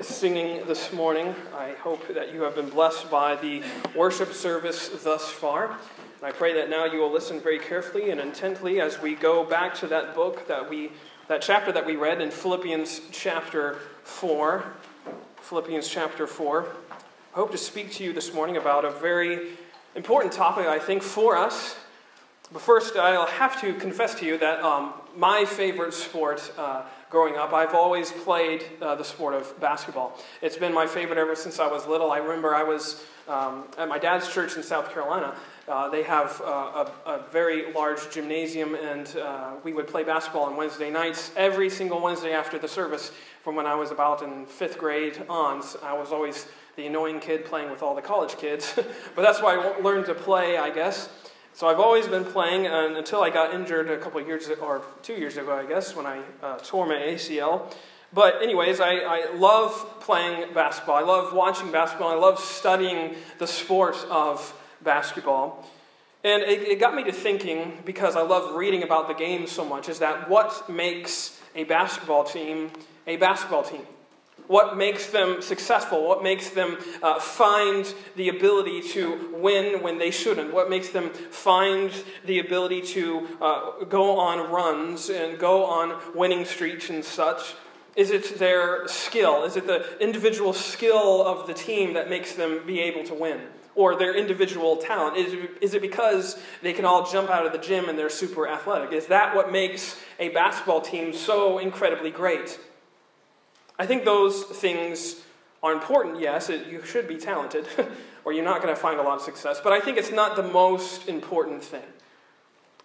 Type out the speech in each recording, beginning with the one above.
singing this morning. I hope that you have been blessed by the worship service thus far. And I pray that now you will listen very carefully and intently as we go back to that book that we that chapter that we read in Philippians chapter 4. Philippians chapter 4. I hope to speak to you this morning about a very important topic, I think, for us. But first, I'll have to confess to you that um, my favorite sport uh, growing up, I've always played uh, the sport of basketball. It's been my favorite ever since I was little. I remember I was um, at my dad's church in South Carolina. Uh, they have uh, a, a, very large gymnasium, and uh, we would play basketball on Wednesday nights every single Wednesday after the service from when I was about in fifth grade on. I was always the annoying kid playing with all the college kids, but that's why I learned to play, I guess. So I've always been playing and until I got injured a couple years or two years ago, I guess, when I uh, tore my ACL. But, anyways, I, I love playing basketball. I love watching basketball. I love studying the sport of basketball. And it, it got me to thinking, because I love reading about the game so much, is that what makes a basketball team a basketball team? What makes them successful? What makes them uh, find the ability to win when they shouldn't? What makes them find the ability to uh, go on runs and go on winning streaks and such? Is it their skill? Is it the individual skill of the team that makes them be able to win? Or their individual talent? Is it, is it because they can all jump out of the gym and they're super athletic? Is that what makes a basketball team so incredibly great? I think those things are important, yes. It, you should be talented, or you're not going to find a lot of success. But I think it's not the most important thing.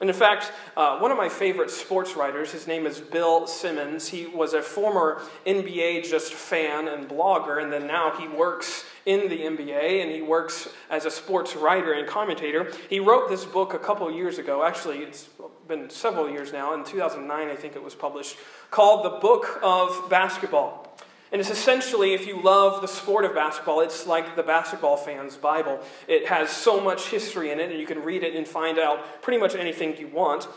And in fact, uh, one of my favorite sports writers, his name is Bill Simmons. He was a former NBA just fan and blogger, and then now he works in the NBA and he works as a sports writer and commentator. He wrote this book a couple years ago. Actually, it's been several years now. In 2009, I think it was published, called The Book of Basketball. And it's essentially, if you love the sport of basketball, it's like the basketball fan's Bible. It has so much history in it, and you can read it and find out pretty much anything you want.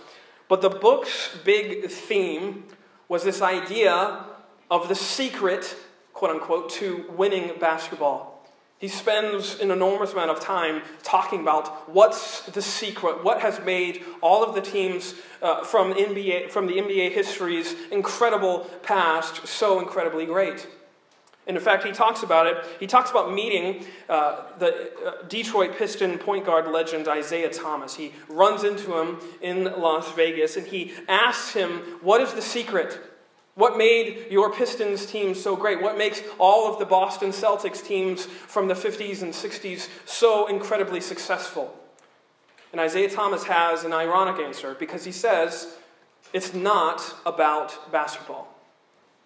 But the book's big theme was this idea of the secret, quote unquote, to winning basketball. He spends an enormous amount of time talking about what's the secret, what has made all of the teams uh, from, NBA, from the NBA history's incredible past so incredibly great. And in fact, he talks about it. He talks about meeting uh, the uh, Detroit Piston point guard legend Isiah Thomas. He runs into him in Las Vegas and he asks him, What is the secret? What made your Pistons team so great? What makes all of the Boston Celtics teams from the 50s and 60s so incredibly successful? And Isiah Thomas has an ironic answer because he says it's not about basketball.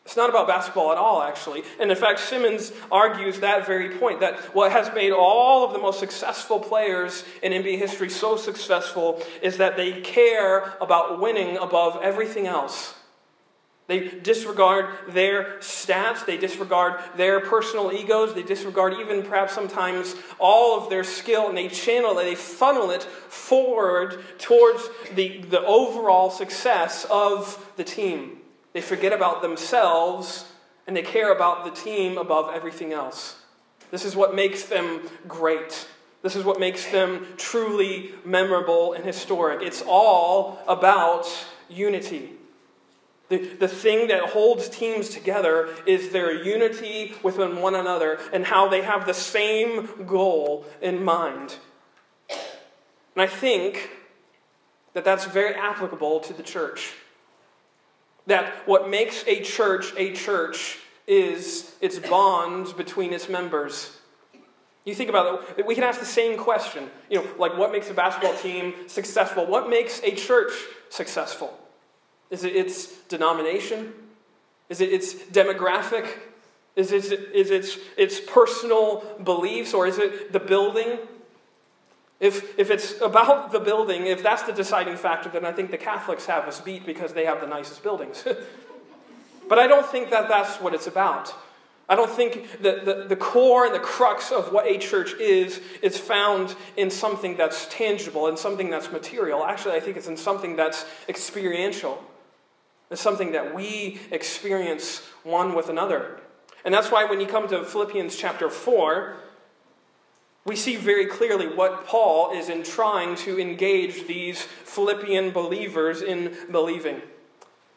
It's not about basketball at all, actually. And in fact, Simmons argues that very point that what has made all of the most successful players in NBA history so successful is that they care about winning above everything else. They disregard their stats, they disregard their personal egos, they disregard even perhaps sometimes all of their skill, and they channel it, they funnel it forward towards the, the overall success of the team. They forget about themselves and they care about the team above everything else. This is what makes them great. This is what makes them truly memorable and historic. It's all about unity. The, the thing that holds teams together is their unity within one another and how they have the same goal in mind. And I think that that's very applicable to the church. That what makes a church a church is its bond between its members. You think about it, we can ask the same question. You know, like what makes a basketball team successful? What makes a church successful? Is it its denomination? Is it its demographic? Is it, is it its personal beliefs? Or is it the building? If, if it's about the building, if that's the deciding factor, then I think the Catholics have us beat because they have the nicest buildings. but I don't think that that's what it's about. I don't think that the, the core and the crux of what a church is is found in something that's tangible, in something that's material. Actually, I think it's in something that's experiential. It's something that we experience one with another. And that's why when you come to Philippians chapter 4, we see very clearly what Paul is in trying to engage these Philippian believers in believing.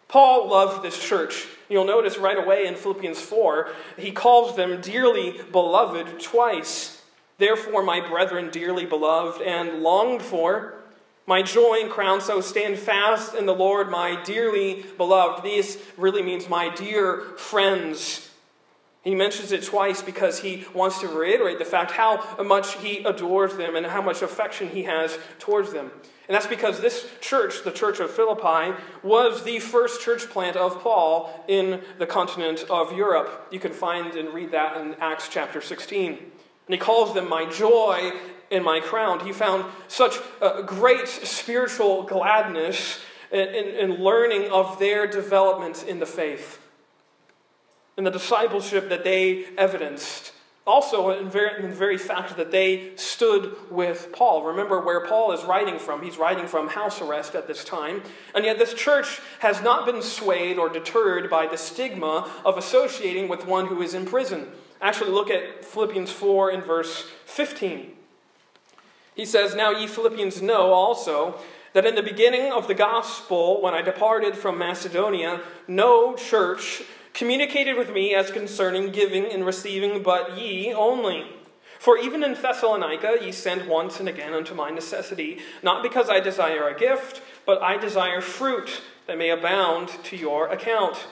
Paul loved this church. You'll notice right away in Philippians 4, he calls them dearly beloved twice. Therefore, my brethren, dearly beloved and longed for, my joy and crown, so stand fast in the Lord, my dearly beloved. This really means my dear friends. He mentions it twice because he wants to reiterate the fact how much he adores them and how much affection he has towards them. And that's because this church, the church of Philippi, was the first church plant of Paul in the continent of Europe. You can find and read that in Acts chapter 16. And he calls them my joy and my crown. He found such uh, great spiritual gladness in, in, in learning of their development in the faith and the discipleship that they evidenced. Also, in, very, in the very fact that they stood with Paul. Remember where Paul is writing from. He's writing from house arrest at this time. And yet, this church has not been swayed or deterred by the stigma of associating with one who is in prison. Actually, look at Philippians 4 in verse 15. He says, Now ye Philippians know also that in the beginning of the gospel, when I departed from Macedonia, no church communicated with me as concerning giving and receiving, but ye only. For even in Thessalonica ye sent once and again unto my necessity, not because I desire a gift, but I desire fruit that may abound to your account.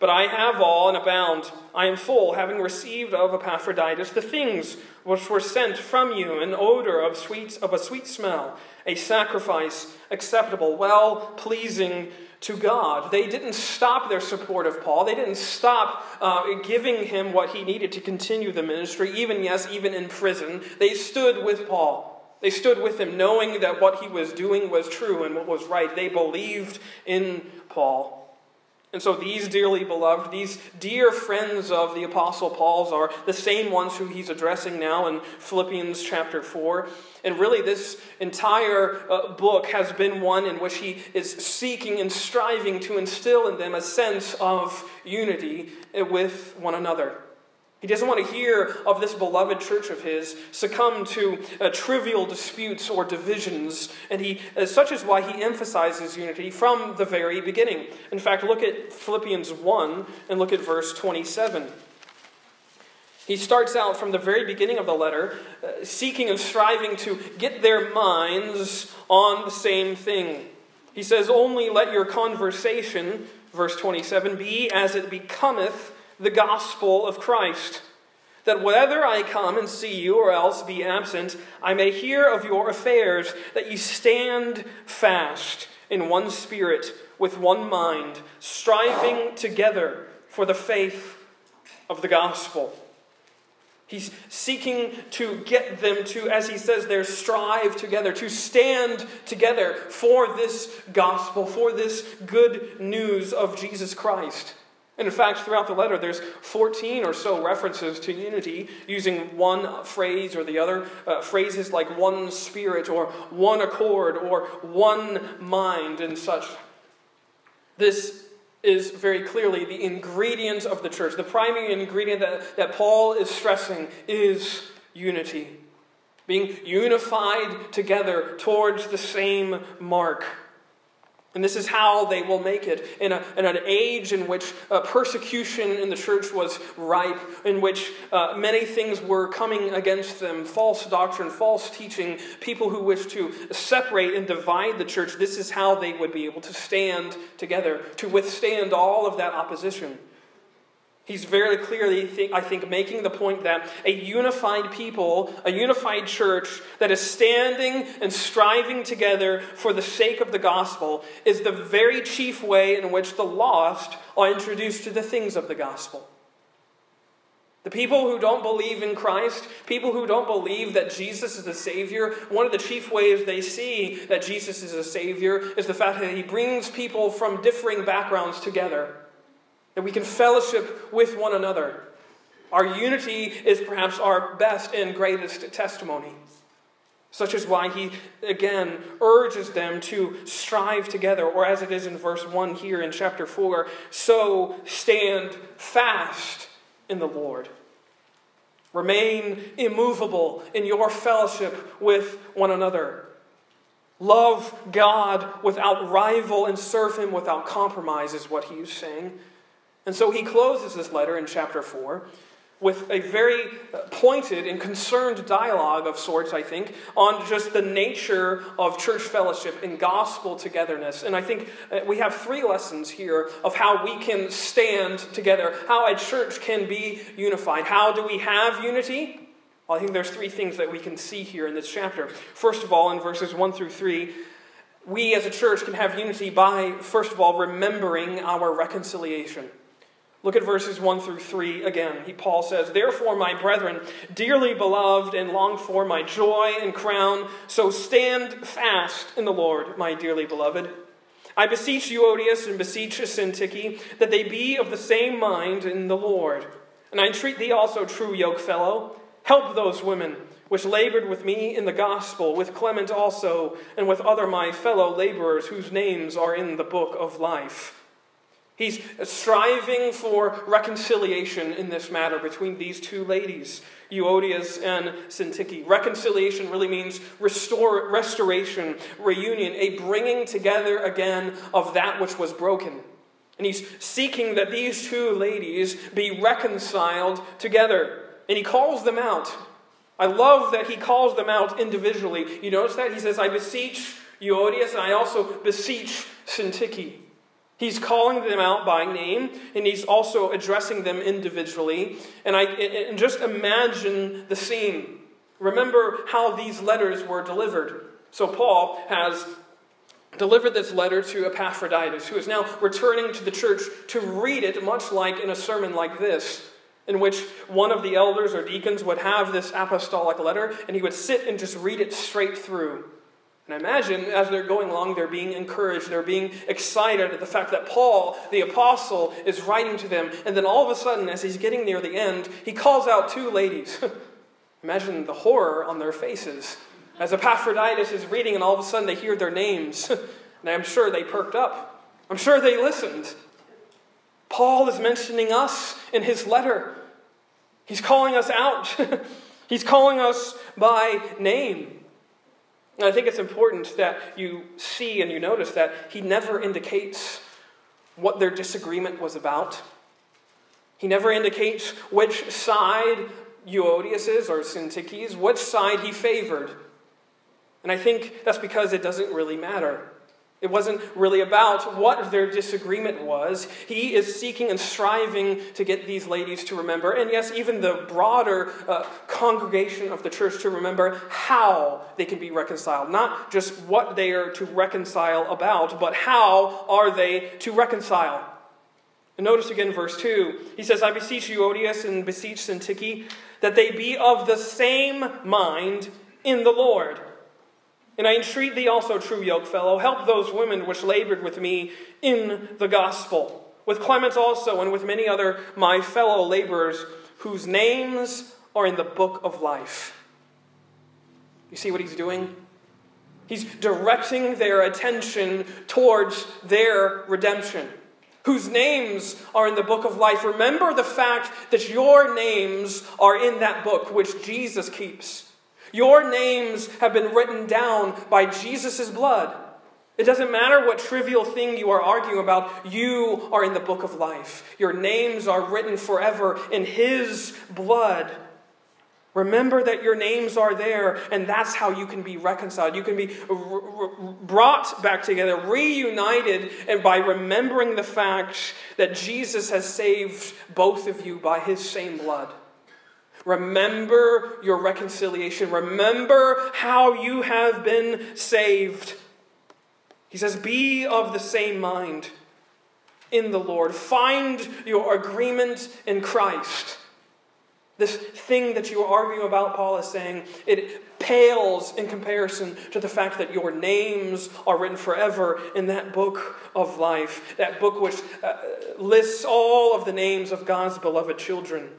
But I have all and abound. I am full, having received of Epaphroditus the things which were sent from you, an odor of sweet of a sweet smell, a sacrifice acceptable, well pleasing to God. They didn't stop their support of Paul. They didn't stop uh, giving him what he needed to continue the ministry, even, yes, even in prison. They stood with Paul. They stood with him, knowing that what he was doing was true and what was right. They believed in Paul. And so these dearly beloved, these dear friends of the Apostle Paul's are the same ones who he's addressing now in Philippians chapter 4. And really, this entire uh, book has been one in which he is seeking and striving to instill in them a sense of unity with one another. He doesn't want to hear of this beloved church of his succumb to uh, trivial disputes or divisions, and he, uh, such is why he emphasizes unity from the very beginning. In fact, look at Philippians 1 and look at verse 27. He starts out from the very beginning of the letter, uh, seeking and striving to get their minds on the same thing. He says, Only let your conversation, verse 27, be as it becometh the gospel of Christ, that whether I come and see you or else be absent, I may hear of your affairs, that ye stand fast in one spirit, with one mind, striving together for the faith of the gospel. He's seeking to get them to, as he says there, strive together, to stand together for this gospel, for this good news of Jesus Christ. And in fact, throughout the letter, there's 14 or so references to unity using one phrase or the other. Uh, phrases like one spirit or one accord or one mind and such. This is very clearly the ingredient of the church. The primary ingredient that, that Paul is stressing is unity. Being unified together towards the same mark. And this is how they will make it. In, a, in an age in which uh, persecution in the church was ripe, in which uh, many things were coming against them false doctrine, false teaching, people who wish to separate and divide the church, this is how they would be able to stand together, to withstand all of that opposition. He's very clearly, I think, making the point that a unified people, a unified church that is standing and striving together for the sake of the gospel is the very chief way in which the lost are introduced to the things of the gospel. The people who don't believe in Christ, people who don't believe that Jesus is the Savior, one of the chief ways they see that Jesus is a Savior is the fact that He brings people from differing backgrounds together that we can fellowship with one another. Our unity is perhaps our best and greatest testimony. Such is why he again urges them to strive together, or as it is in verse 1 here in chapter 4, so stand fast in the Lord. Remain immovable in your fellowship with one another. Love God without rival and serve Him without compromise, is what he's saying. And so he closes this letter in chapter 4 with a very pointed and concerned dialogue of sorts, I think, on just the nature of church fellowship and gospel togetherness. And I think uh, we have three lessons here of how we can stand together, how a church can be unified. How do we have unity? Well, I think there's three things that we can see here in this chapter. First of all, in verses 1 through 3, we as a church can have unity by, first of all, remembering our reconciliation. Look at verses 1 through 3 again. He, Paul says, Therefore, my brethren, dearly beloved and longed for, my joy and crown, so stand fast in the Lord, my dearly beloved. I beseech Euodias and beseech Syntyche that they be of the same mind in the Lord. And I entreat thee also, true yokefellow, help those women which labored with me in the gospel, with Clement also, and with other my fellow laborers whose names are in the book of life. He's striving for reconciliation in this matter between these two ladies, Euodias and Syntyche. Reconciliation really means restore, restoration, reunion, a bringing together again of that which was broken. And he's seeking that these two ladies be reconciled together. And he calls them out. I love that he calls them out individually. You notice that? He says, I beseech Euodias, and I also beseech Syntyche. He's calling them out by name, and he's also addressing them individually. And, I, and just imagine the scene. Remember how these letters were delivered. So, Paul has delivered this letter to Epaphroditus, who is now returning to the church to read it, much like in a sermon like this, in which one of the elders or deacons would have this apostolic letter, and he would sit and just read it straight through. And imagine as they're going along, they're being encouraged, they're being excited at the fact that Paul, the apostle, is writing to them. And then all of a sudden, as he's getting near the end, he calls out two ladies. imagine the horror on their faces as Epaphroditus is reading, and all of a sudden they hear their names. and I'm sure they perked up. I'm sure they listened. Paul is mentioning us in his letter. He's calling us out. He's calling us by name. And I think it's important that you see and you notice that he never indicates what their disagreement was about. He never indicates which side Euodias is or Syntyches, which side he favored. And I think that's because it doesn't really matter. It wasn't really about what their disagreement was. He is seeking and striving to get these ladies to remember, and yes, even the broader uh, congregation of the church to remember how they can be reconciled. Not just what they are to reconcile about, but how are they to reconcile. And notice again verse 2. He says, I beseech Euodias and beseech Syntyche that they be of the same mind in the Lord. And I entreat thee also, true yokefellow, help those women which labored with me in the gospel, with Clement also, and with many other my fellow laborers, whose names are in the book of life. You see what he's doing? He's directing their attention towards their redemption, whose names are in the book of life. Remember the fact that your names are in that book which Jesus keeps. Your names have been written down by Jesus' blood. It doesn't matter what trivial thing you are arguing about, you are in the book of life. Your names are written forever in His blood. Remember that your names are there, and that's how you can be reconciled. You can be brought back together, reunited, and by remembering the fact that Jesus has saved both of you by His same blood. Remember your reconciliation. Remember how you have been saved. He says, Be of the same mind in the Lord. Find your agreement in Christ. This thing that you are arguing about, Paul is saying, it pales in comparison to the fact that your names are written forever in that book of life, that book which uh, lists all of the names of God's beloved children.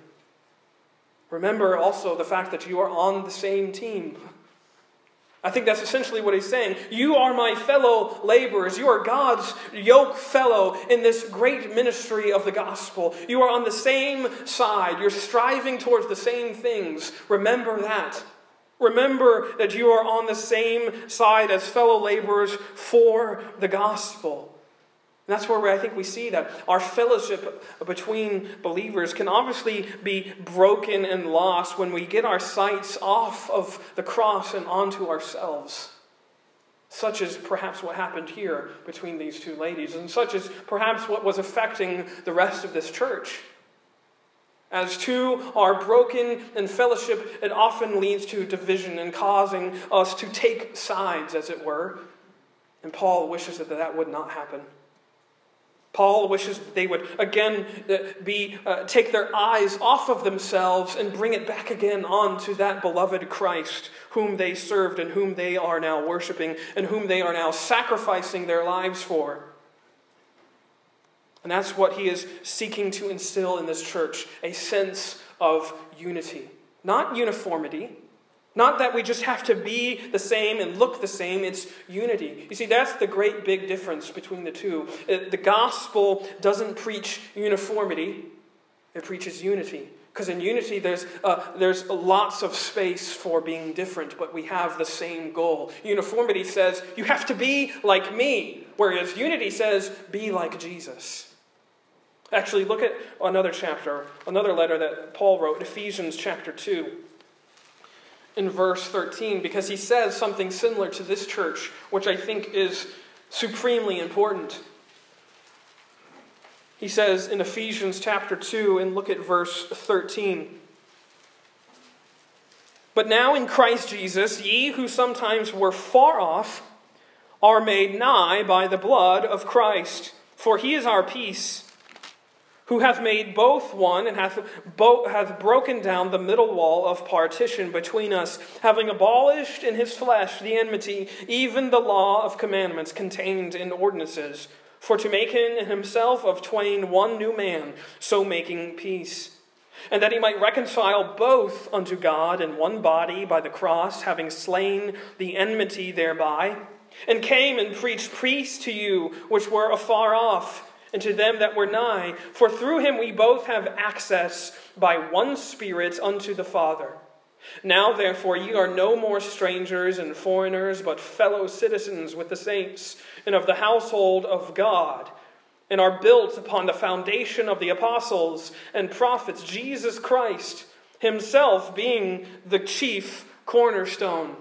Remember also the fact that you are on the same team. I think that's essentially what he's saying. You are my fellow laborers. You are God's yoke fellow in this great ministry of the gospel. You are on the same side. You're striving towards the same things. Remember that. Remember that you are on the same side as fellow laborers for the gospel. And that's where I think we see that our fellowship between believers can obviously be broken and lost when we get our sights off of the cross and onto ourselves. Such is perhaps what happened here between these two ladies, and such is perhaps what was affecting the rest of this church. As two are broken in fellowship, it often leads to division and causing us to take sides, as it were. And Paul wishes that that would not happen. Paul wishes they would again uh, be, uh, take their eyes off of themselves and bring it back again onto that beloved Christ whom they served and whom they are now worshiping and whom they are now sacrificing their lives for. And that's what he is seeking to instill in this church a sense of unity, not uniformity, not that we just have to be the same and look the same, it's unity. You see, that's the great big difference between the two. Uh, the gospel doesn't preach uniformity, it preaches unity. Because in unity, there's, uh, there's lots of space for being different, but we have the same goal. Uniformity says, you have to be like me, whereas unity says, be like Jesus. Actually, look at another chapter, another letter that Paul wrote, Ephesians chapter 2 in verse 13 because he says something similar to this church, which I think is supremely important. He says in Ephesians chapter 2, and look at verse 13. But now in Christ Jesus, ye who sometimes were far off are made nigh by the blood of Christ. For he is our peace who hath made both one and hath, bo- hath broken down the middle wall of partition between us, having abolished in his flesh the enmity, even the law of commandments contained in ordinances, for to make in himself of twain one new man, so making peace. And that he might reconcile both unto God in one body by the cross, having slain the enmity thereby, and came and preached peace to you which were afar off and to them that were nigh. For through him we both have access by one Spirit unto the Father. Now, therefore, ye are no more strangers and foreigners, but fellow citizens with the saints and of the household of God, and are built upon the foundation of the apostles and prophets, Jesus Christ himself being the chief cornerstone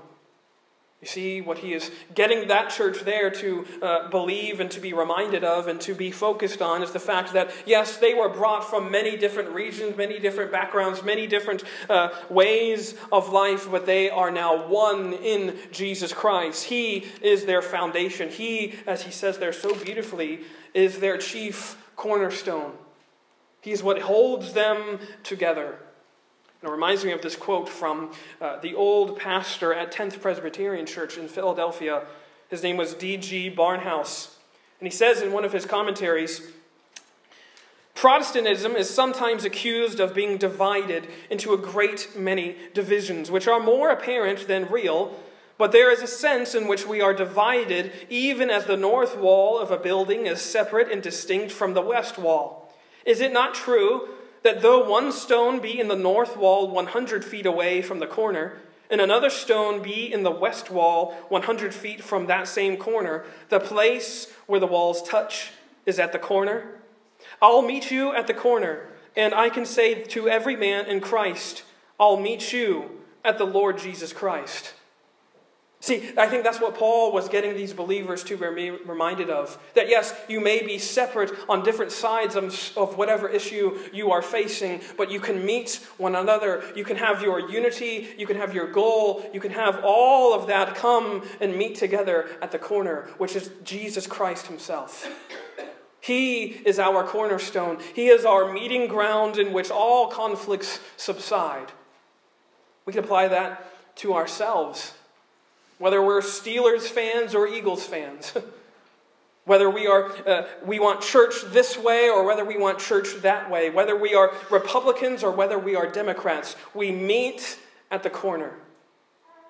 you see what he is getting that church there to uh, believe and to be reminded of and to be focused on is the fact that, yes, they were brought from many different regions, many different backgrounds, many different uh, ways of life, but they are now one in Jesus Christ. He is their foundation. He, as he says there so beautifully, is their chief cornerstone. He is what holds them together. It reminds me of this quote from uh, the old pastor at 10th Presbyterian Church in Philadelphia. His name was D.G. Barnhouse. And he says in one of his commentaries Protestantism is sometimes accused of being divided into a great many divisions, which are more apparent than real. But there is a sense in which we are divided, even as the north wall of a building is separate and distinct from the west wall. Is it not true that though one stone be in the north wall 100 feet away from the corner, and another stone be in the west wall 100 feet from that same corner, the place where the walls touch is at the corner. I'll meet you at the corner, and I can say to every man in Christ, I'll meet you at the Lord Jesus Christ. See, I think that's what Paul was getting these believers to be reminded of. That yes, you may be separate on different sides of, of whatever issue you are facing, but you can meet one another. You can have your unity, you can have your goal, you can have all of that come and meet together at the corner, which is Jesus Christ Himself. He is our cornerstone, He is our meeting ground in which all conflicts subside. We can apply that to ourselves whether we're Steelers fans or Eagles fans, whether we, are, uh, we want church this way or whether we want church that way, whether we are Republicans or whether we are Democrats, we meet at the corner.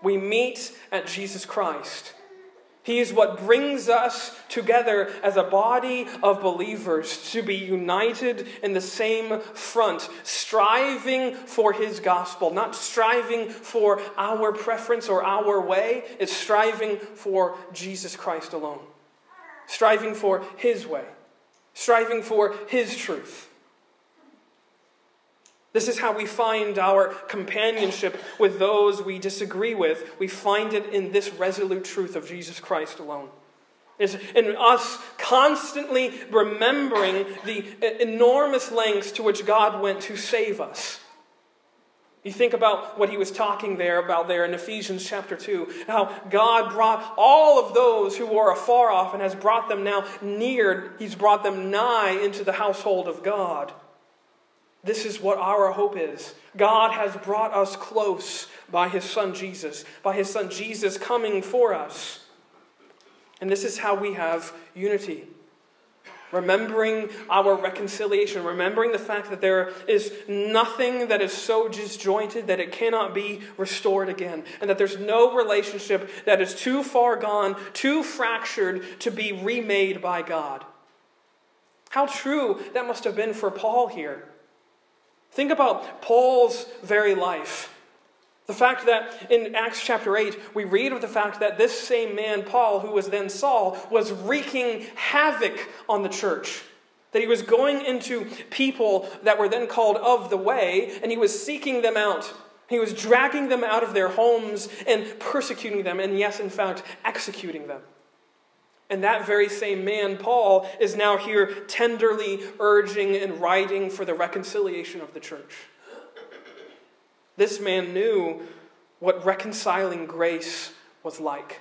We meet at Jesus Christ. He is what brings us together as a body of believers to be united in the same front, striving for His gospel, not striving for our preference or our way, it's striving for Jesus Christ alone, striving for His way, striving for His truth. This is how we find our companionship with those we disagree with. We find it in this resolute truth of Jesus Christ alone. It's in us constantly remembering the enormous lengths to which God went to save us. You think about what he was talking there about there in Ephesians chapter 2, how God brought all of those who were afar off and has brought them now near, he's brought them nigh into the household of God. This is what our hope is. God has brought us close by his son Jesus, by his son Jesus coming for us. And this is how we have unity. Remembering our reconciliation, remembering the fact that there is nothing that is so disjointed that it cannot be restored again, and that there's no relationship that is too far gone, too fractured to be remade by God. How true that must have been for Paul here. Think about Paul's very life. The fact that in Acts chapter 8, we read of the fact that this same man, Paul, who was then Saul, was wreaking havoc on the church. That he was going into people that were then called of the way, and he was seeking them out. He was dragging them out of their homes and persecuting them, and yes, in fact, executing them. And that very same man, Paul, is now here tenderly urging and writing for the reconciliation of the church. This man knew what reconciling grace was like,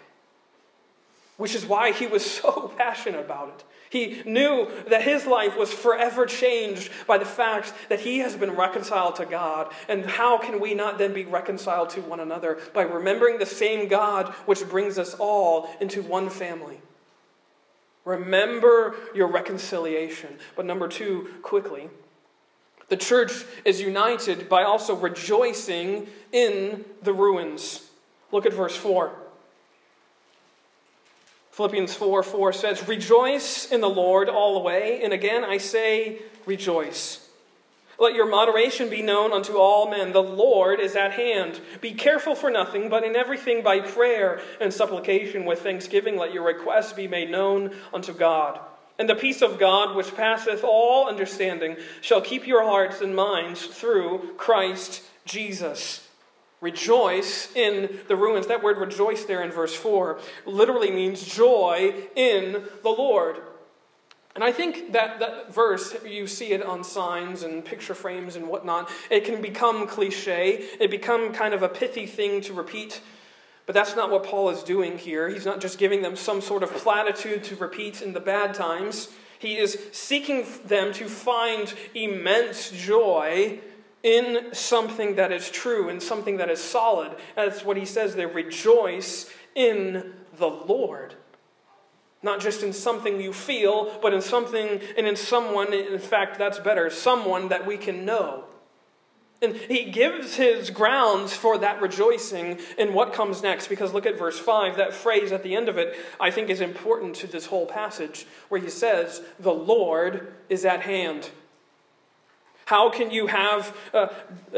which is why he was so passionate about it. He knew that his life was forever changed by the fact that he has been reconciled to God. And how can we not then be reconciled to one another? By remembering the same God which brings us all into one family. Remember your reconciliation. But number two, quickly, the church is united by also rejoicing in the ruins. Look at verse 4. Philippians 4 4 says, Rejoice in the Lord all the way. And again, I say, rejoice. Let your moderation be known unto all men. The Lord is at hand. Be careful for nothing, but in everything by prayer and supplication with thanksgiving let your requests be made known unto God. And the peace of God, which passeth all understanding, shall keep your hearts and minds through Christ Jesus. Rejoice in the ruins. That word rejoice there in verse 4 literally means joy in the Lord. And I think that that verse, you see it on signs and picture frames and whatnot, it can become cliche. It become kind of a pithy thing to repeat. But that's not what Paul is doing here. He's not just giving them some sort of platitude to repeat in the bad times. He is seeking them to find immense joy in something that is true, in something that is solid. That's what he says there rejoice in the Lord. Not just in something you feel, but in something and in someone, in fact, that's better, someone that we can know. And he gives his grounds for that rejoicing in what comes next, because look at verse 5. That phrase at the end of it, I think, is important to this whole passage, where he says, The Lord is at hand. How can you have uh,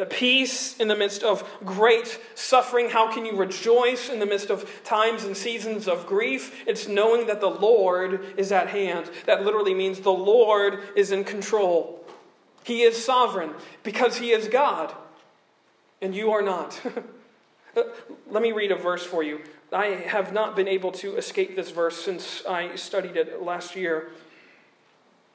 peace in the midst of great suffering? How can you rejoice in the midst of times and seasons of grief? It's knowing that the Lord is at hand. That literally means the Lord is in control. He is sovereign because He is God, and you are not. Let me read a verse for you. I have not been able to escape this verse since I studied it last year.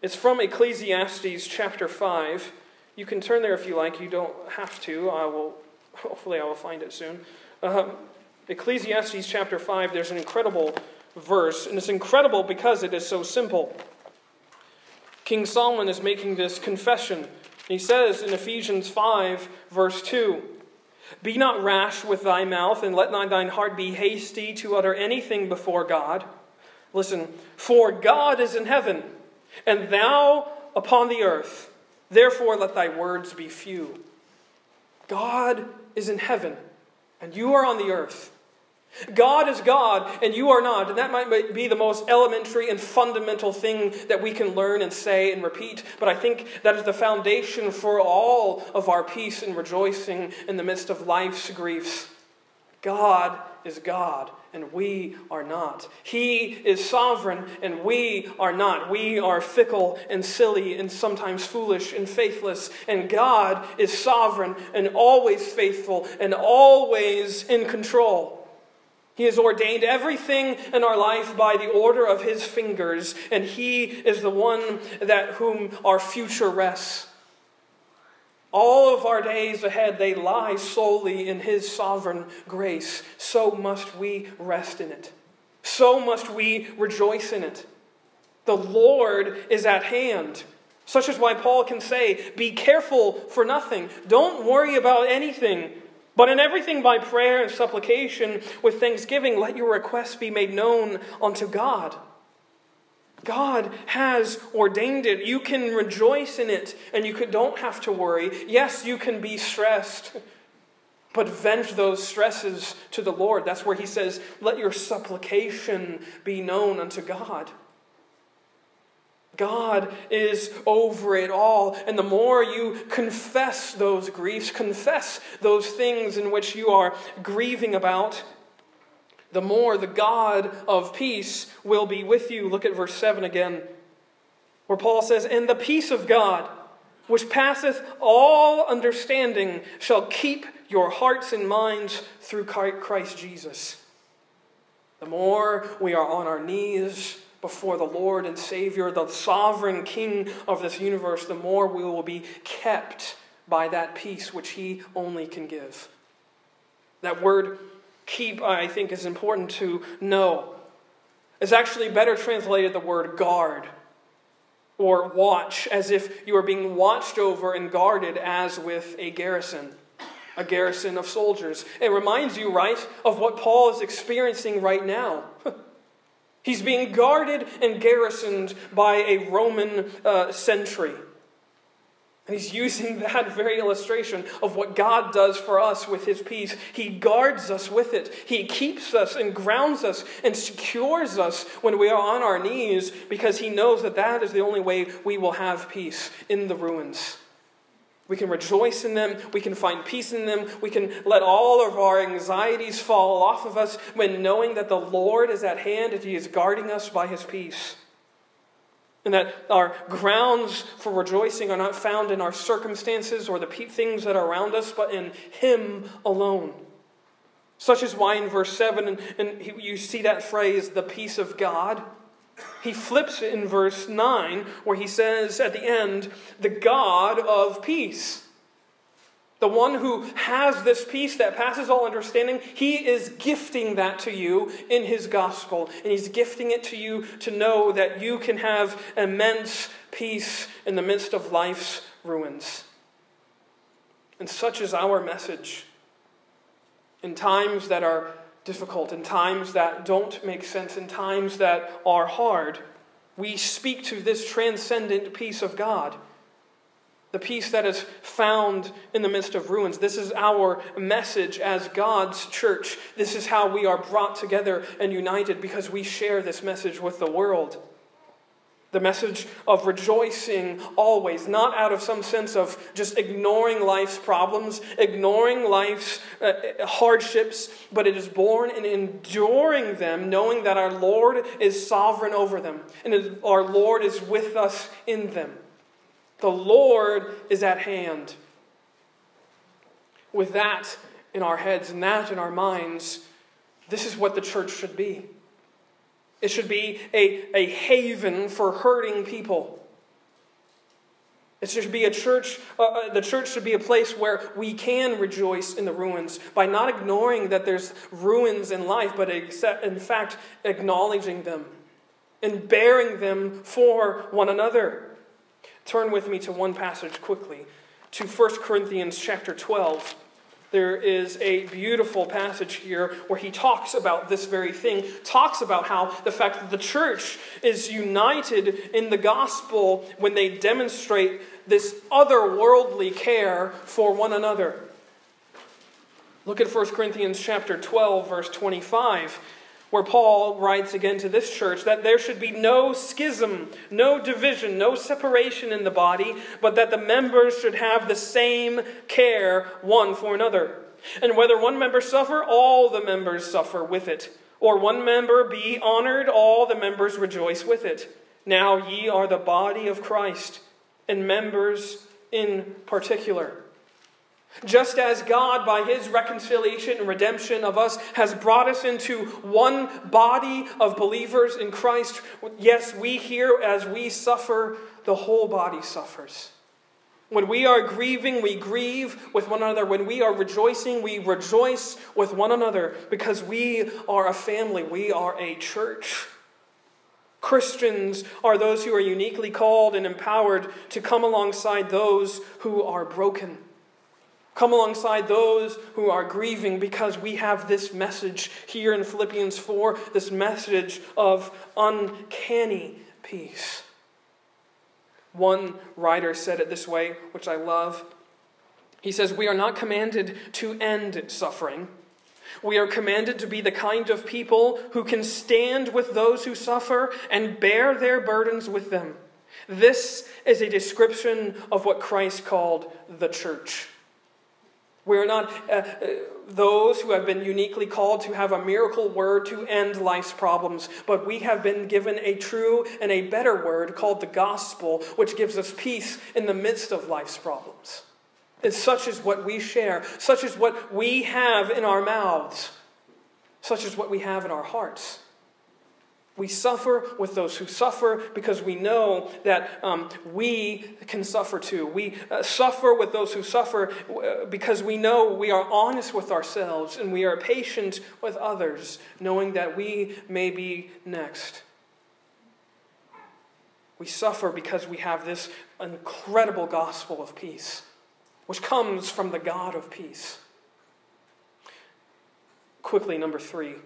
It's from Ecclesiastes chapter 5. You can turn there if you like. You don't have to. I will. Hopefully, I will find it soon. Um, Ecclesiastes chapter five. There's an incredible verse, and it's incredible because it is so simple. King Solomon is making this confession. He says in Ephesians 5, verse 2 Be not rash with thy mouth, and let not thine heart be hasty to utter anything before God. Listen, for God is in heaven, and thou upon the earth. Therefore, let thy words be few. God is in heaven, and you are on the earth. God is God, and you are not. And that might be the most elementary and fundamental thing that we can learn and say and repeat. But I think that is the foundation for all of our peace and rejoicing in the midst of life's griefs. God is God, and we are not. He is sovereign, and we are not. We are fickle and silly and sometimes foolish and faithless. And God is sovereign and always faithful and always in control. He has ordained everything in our life by the order of his fingers, and he is the one that whom our future rests. All of our days ahead, they lie solely in his sovereign grace. So must we rest in it. So must we rejoice in it. The Lord is at hand. Such is why Paul can say, Be careful for nothing. Don't worry about anything. But in everything by prayer and supplication with thanksgiving, let your requests be made known unto God. God has ordained it. You can rejoice in it, and you don't have to worry. Yes, you can be stressed, but vent those stresses to the Lord. That's where he says, Let your supplication be known unto God. God is over it all. And the more you confess those griefs, confess those things in which you are grieving about, the more the God of peace will be with you. Look at verse 7 again, where Paul says, And the peace of God, which passeth all understanding, shall keep your hearts and minds through Christ Jesus. The more we are on our knees, before the Lord and Savior, the sovereign King of this universe, the more we will be kept by that peace which He only can give. That word keep, I think, is important to know. It's actually better translated the word guard or watch, as if you are being watched over and guarded as with a garrison, a garrison of soldiers. It reminds you, right, of what Paul is experiencing right now. He's being guarded and garrisoned by a Roman uh, sentry. And he's using that very illustration of what God does for us with his peace. He guards us with it. He keeps us and grounds us and secures us when we are on our knees because he knows that that is the only way we will have peace in the ruins. We can rejoice in them. We can find peace in them. We can let all of our anxieties fall off of us when knowing that the Lord is at hand and He is guarding us by His peace. And that our grounds for rejoicing are not found in our circumstances or the things that are around us, but in Him alone. Such is why in verse 7, and, you see that phrase, the peace of God. He flips it in verse 9, where he says at the end, the God of peace. The one who has this peace that passes all understanding, he is gifting that to you in his gospel. And he's gifting it to you to know that you can have immense peace in the midst of life's ruins. And such is our message in times that are difficult, in times that don't make sense, in times that are hard, we speak to this transcendent peace of God. The peace that is found in the midst of ruins. This is our message as God's church. This is how we are brought together and united because we share this message with the world. The message of rejoicing always, not out of some sense of just ignoring life's problems, ignoring life's uh, hardships, but it is born in enduring them, knowing that our Lord is sovereign over them and our Lord is with us in them. The Lord is at hand. With that in our heads and that in our minds, this is what the church should be. It should be a, a haven for hurting people. It should be a church, uh, uh, the church should be a place where we can rejoice in the ruins by not ignoring that there's ruins in life, but in fact acknowledging them and bearing them for one another. Turn with me to one passage quickly, to 1 Corinthians chapter 12 there is a beautiful passage here where he talks about this very thing, talks about how the fact that the church is united in the gospel when they demonstrate this otherworldly care for one another. Look at 1 Corinthians chapter 12 verse 25 where Paul writes again to this church that there should be no schism, no division, no separation in the body, but that the members should have the same care one for another. And whether one member suffer, all the members suffer with it. Or one member be honored, all the members rejoice with it. Now ye are the body of Christ, and members in particular. Just as God, by his reconciliation and redemption of us, has brought us into one body of believers in Christ, yes, we here, as we suffer, the whole body suffers. When we are grieving, we grieve with one another. When we are rejoicing, we rejoice with one another because we are a family, we are a church. Christians are those who are uniquely called and empowered to come alongside those who are broken. Come alongside those who are grieving because we have this message here in Philippians 4 this message of uncanny peace. One writer said it this way, which I love. He says, We are not commanded to end suffering. We are commanded to be the kind of people who can stand with those who suffer and bear their burdens with them. This is a description of what Christ called the church. We are not uh, uh, those who have been uniquely called to have a miracle word to end life's problems, but we have been given a true and a better word called the gospel, which gives us peace in the midst of life's problems. And such is what we share, such is what we have in our mouths, such is what we have in our hearts. We suffer with those who suffer because we know that um, we can suffer too. We uh, suffer with those who suffer uh, because we know we are honest with ourselves and we are patient with others, knowing that we may be next. We suffer because we have this incredible gospel of peace, which comes from the God of peace. Quickly, number three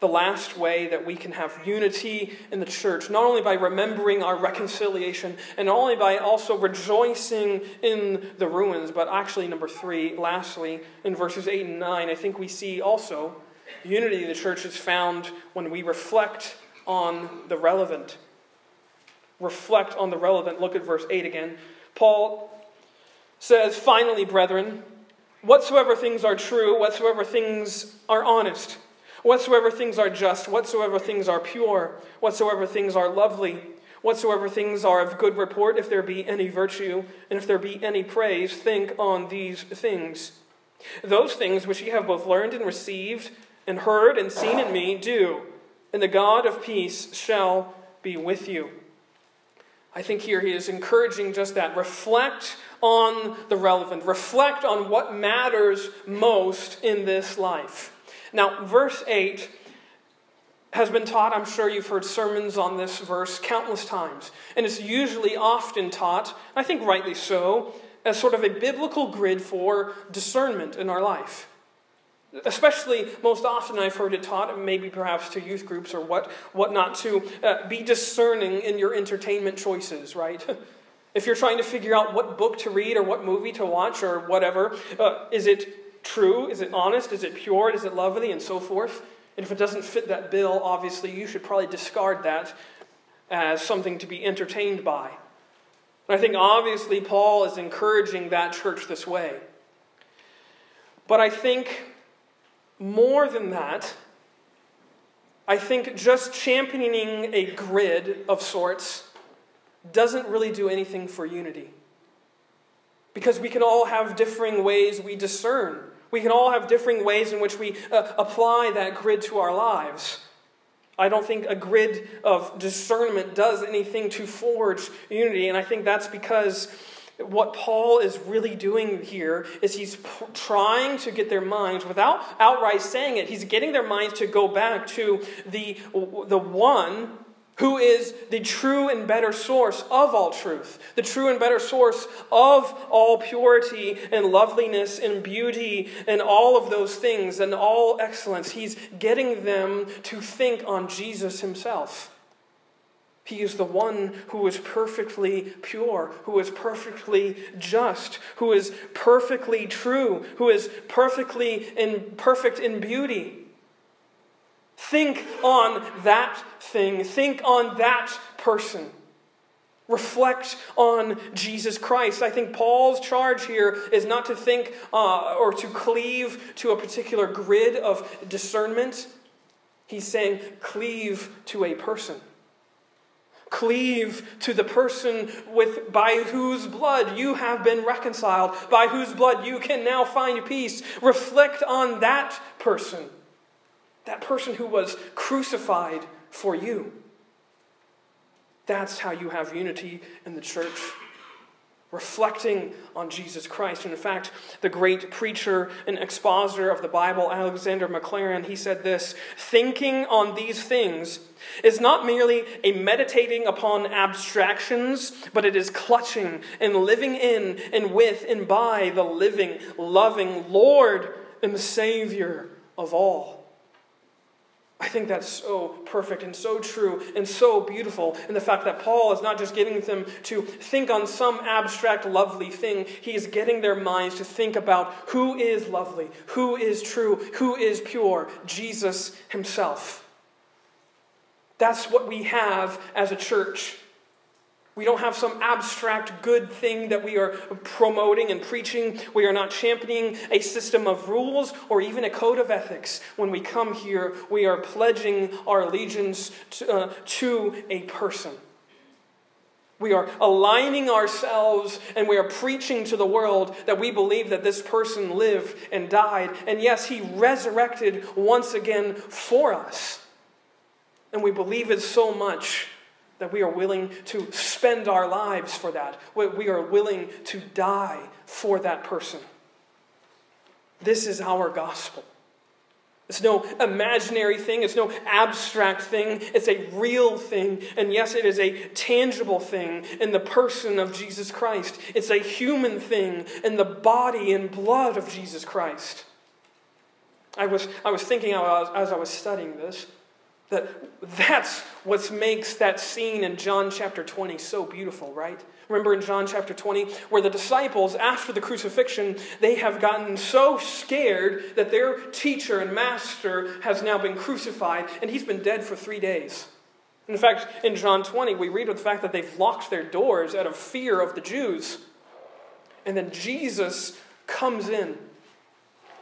the last way that we can have unity in the church, not only by remembering our reconciliation and only by also rejoicing in the ruins, but actually, number three, lastly, in verses 8 and 9, I think we see also unity in the church is found when we reflect on the relevant. Reflect on the relevant. Look at verse 8 again. Paul says, Finally, brethren, whatsoever things are true, whatsoever things are honest, Whatsoever things are just, whatsoever things are pure, whatsoever things are lovely, whatsoever things are of good report, if there be any virtue, and if there be any praise, think on these things. Those things which ye have both learned and received, and heard and seen in me, do, and the God of peace shall be with you. I think here he is encouraging just that. Reflect on the relevant, reflect on what matters most in this life. Now, verse 8 has been taught, I'm sure you've heard sermons on this verse countless times. And it's usually often taught, I think rightly so, as sort of a biblical grid for discernment in our life. Especially, most often I've heard it taught, maybe perhaps to youth groups or what, what not to uh, be discerning in your entertainment choices, right? if you're trying to figure out what book to read or what movie to watch or whatever, uh, is it true? Is it honest? Is it pure? Is it lovely? And so forth. And if it doesn't fit that bill, obviously you should probably discard that as something to be entertained by. And I think obviously Paul is encouraging that church this way. But I think more than that, I think just championing a grid of sorts doesn't really do anything for unity. Because we can all have differing ways we discern. We can all have differing ways in which we uh, apply that grid to our lives. I don't think a grid of discernment does anything to forge unity, and I think that's because what Paul is really doing here is he's p- trying to get their minds, without outright saying it, he's getting their minds to go back to the, the one who is the true and better source of all truth, the true and better source of all purity and loveliness and beauty and all of those things and all excellence. He's getting them to think on Jesus himself. He is the one who is perfectly pure, who is perfectly just, who is perfectly true, who is perfectly in, perfect in beauty. Think on that thing. Think on that person. Reflect on Jesus Christ. I think Paul's charge here is not to think uh, or to cleave to a particular grid of discernment. He's saying, cleave to a person. Cleave to the person with, by whose blood you have been reconciled, by whose blood you can now find peace. Reflect on that person, that person who was crucified for you. That's how you have unity in the church reflecting on Jesus Christ. And in fact, the great preacher and expositor of the Bible, Alexander Maclaren, he said this Thinking on these things is not merely a meditating upon abstractions, but it is clutching and living in and with and by the living, loving Lord and Savior of all. I think that's so perfect and so true and so beautiful in the fact that Paul is not just getting them to think on some abstract, lovely thing. He is getting their minds to think about who is lovely, who is true, who is pure Jesus himself. That's what we have as a church. We don't have some abstract good thing that we are promoting and preaching. We are not championing a system of rules or even a code of ethics. When we come here, we are pledging our allegiance to, uh, to a person. We are aligning ourselves and we are preaching to the world that we believe that this person lived and died. And yes, he resurrected once again for us. And we believe it so much that we are willing to spend our lives for that. We are willing to die for that person. This is our gospel. It's no imaginary thing. It's no abstract thing. It's a real thing. And yes, it is a tangible thing in the person of Jesus Christ. It's a human thing in the body and blood of Jesus Christ. I was, I was thinking as I was studying this that that's what makes that scene in John chapter 20 so beautiful, right? Remember in John chapter 20, where the disciples, after the crucifixion, they have gotten so scared that their teacher and master has now been crucified and he's been dead for three days. In fact, in John 20, we read of the fact that they've locked their doors out of fear of the Jews. And then Jesus comes in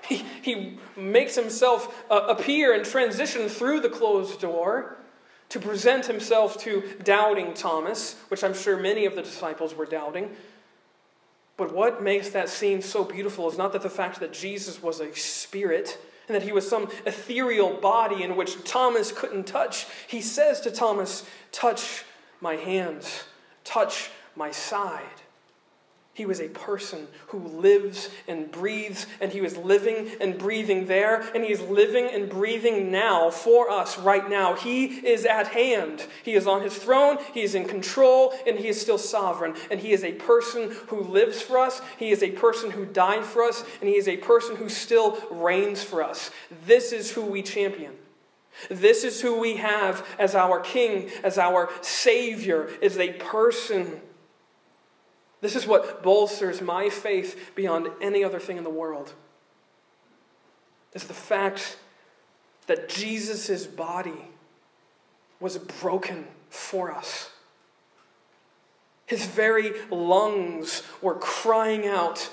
he, he makes himself uh, appear and transition through the closed door to present himself to doubting Thomas, which I'm sure many of the disciples were doubting. But what makes that scene so beautiful is not that the fact that Jesus was a spirit and that he was some ethereal body in which Thomas couldn't touch. He says to Thomas, Touch my hands, touch my side. He was a person who lives and breathes, and he was living and breathing there, and he is living and breathing now for us right now. He is at hand. He is on his throne, he is in control, and he is still sovereign. And he is a person who lives for us, he is a person who died for us, and he is a person who still reigns for us. This is who we champion. This is who we have as our king, as our savior, is a person this is what bolsters my faith beyond any other thing in the world. Is the fact that Jesus' body was broken for us. His very lungs were crying out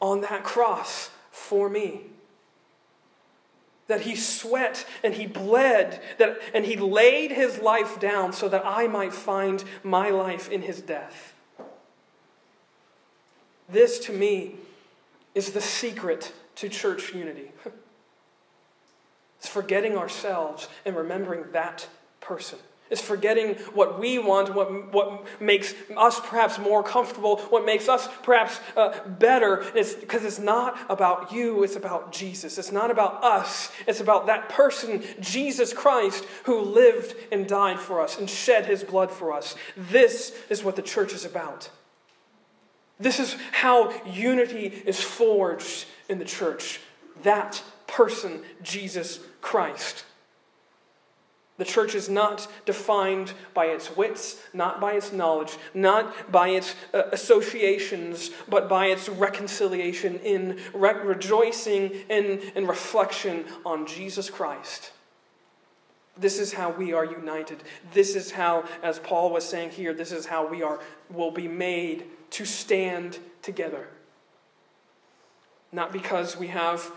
on that cross for me. That he sweat and he bled, that, and he laid his life down so that I might find my life in his death. This, to me, is the secret to church unity. it's forgetting ourselves and remembering that person. It's forgetting what we want, what, what makes us perhaps more comfortable, what makes us perhaps uh, better. It's because it's not about you, it's about Jesus. It's not about us, it's about that person, Jesus Christ, who lived and died for us and shed his blood for us. This is what the church is about. This is how unity is forged in the church. That person, Jesus Christ. The church is not defined by its wits, not by its knowledge, not by its uh, associations, but by its reconciliation in re- rejoicing and, and reflection on Jesus Christ. This is how we are united. This is how, as Paul was saying here, this is how we are will be made to stand together. Not because we have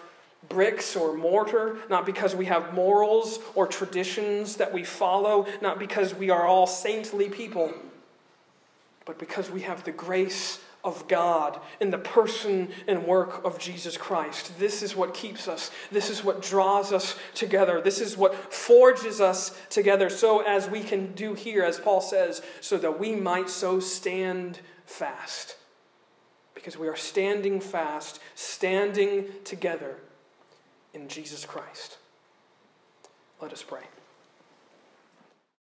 bricks or mortar, not because we have morals or traditions that we follow, not because we are all saintly people, but because we have the grace of God in the person and work of Jesus Christ. This is what keeps us. This is what draws us together. This is what forges us together, so as we can do here, as Paul says, so that we might so stand fast. Because we are standing fast, standing together in Jesus Christ. Let us pray.